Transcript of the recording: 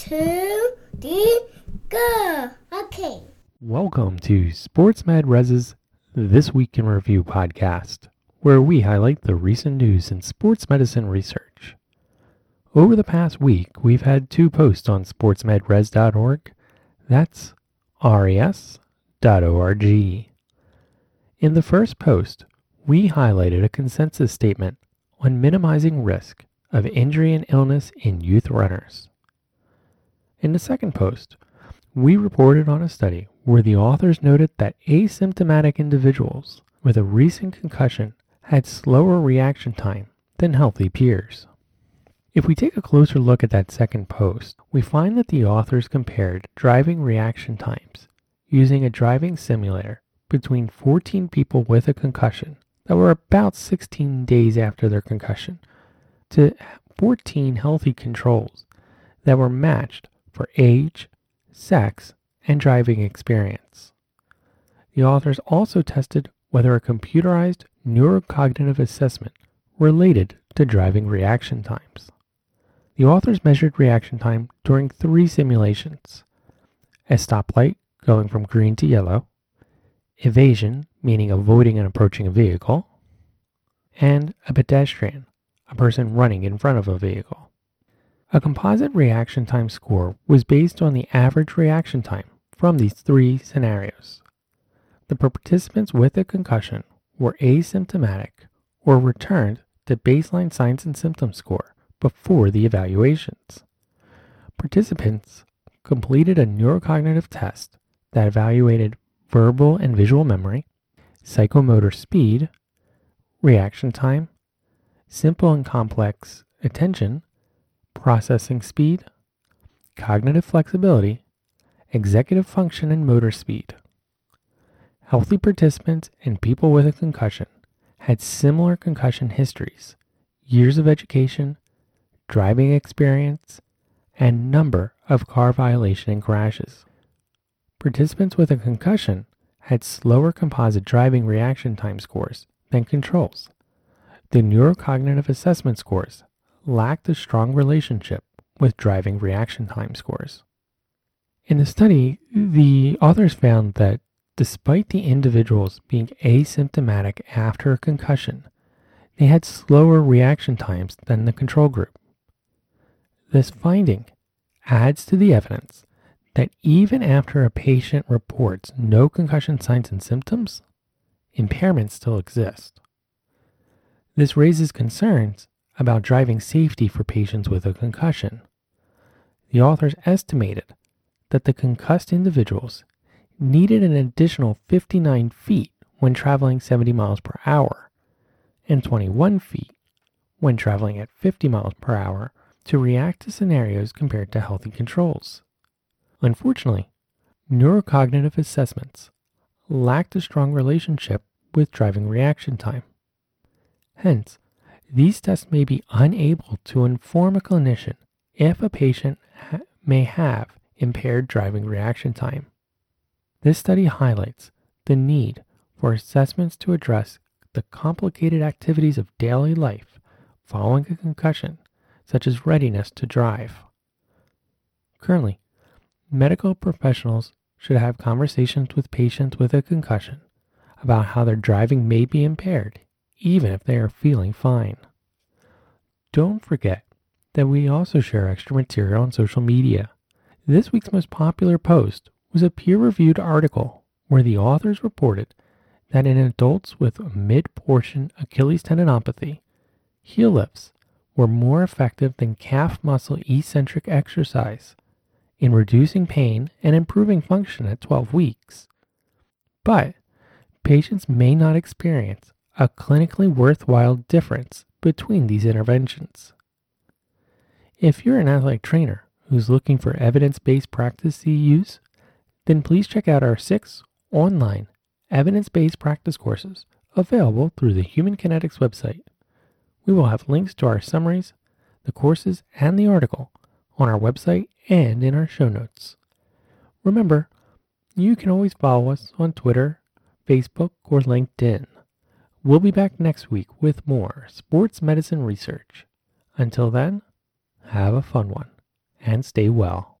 two, three, go. Okay. Welcome to Sports Med Res's This Week in Review podcast, where we highlight the recent news in sports medicine research. Over the past week, we've had two posts on sportsmedres.org. That's res.org. In the first post, we highlighted a consensus statement on minimizing risk of injury and illness in youth runners. In the second post, we reported on a study where the authors noted that asymptomatic individuals with a recent concussion had slower reaction time than healthy peers. If we take a closer look at that second post, we find that the authors compared driving reaction times using a driving simulator between 14 people with a concussion that were about 16 days after their concussion to 14 healthy controls that were matched for age, sex, and driving experience. The authors also tested whether a computerized neurocognitive assessment related to driving reaction times. The authors measured reaction time during three simulations a stoplight going from green to yellow, evasion, meaning avoiding and approaching a vehicle, and a pedestrian, a person running in front of a vehicle. A composite reaction time score was based on the average reaction time from these three scenarios. The participants with a concussion were asymptomatic or returned to baseline signs and symptoms score before the evaluations. Participants completed a neurocognitive test that evaluated verbal and visual memory, psychomotor speed, reaction time, simple and complex attention, processing speed, cognitive flexibility, executive function, and motor speed. Healthy participants and people with a concussion had similar concussion histories, years of education, driving experience, and number of car violation and crashes. Participants with a concussion had slower composite driving reaction time scores than controls. The neurocognitive assessment scores lacked a strong relationship with driving reaction time scores. In the study, the authors found that despite the individuals being asymptomatic after a concussion, they had slower reaction times than the control group. This finding adds to the evidence that even after a patient reports no concussion signs and symptoms, impairments still exist. This raises concerns about driving safety for patients with a concussion. The authors estimated that the concussed individuals needed an additional 59 feet when traveling 70 miles per hour and 21 feet when traveling at 50 miles per hour to react to scenarios compared to healthy controls. Unfortunately, neurocognitive assessments lacked a strong relationship with driving reaction time. Hence, these tests may be unable to inform a clinician if a patient ha- may have impaired driving reaction time. This study highlights the need for assessments to address the complicated activities of daily life following a concussion, such as readiness to drive. Currently, medical professionals should have conversations with patients with a concussion about how their driving may be impaired, even if they are feeling fine. Don't forget that we also share extra material on social media. This week's most popular post was a peer reviewed article where the authors reported that in adults with mid portion Achilles tendinopathy, heel lifts were more effective than calf muscle eccentric exercise in reducing pain and improving function at 12 weeks. But patients may not experience a clinically worthwhile difference between these interventions. If you're an athletic trainer who's looking for evidence based practice to use, then please check out our six online evidence based practice courses available through the Human Kinetics website. We will have links to our summaries, the courses, and the article on our website and in our show notes. Remember, you can always follow us on Twitter, Facebook, or LinkedIn. We'll be back next week with more sports medicine research. Until then, have a fun one and stay well.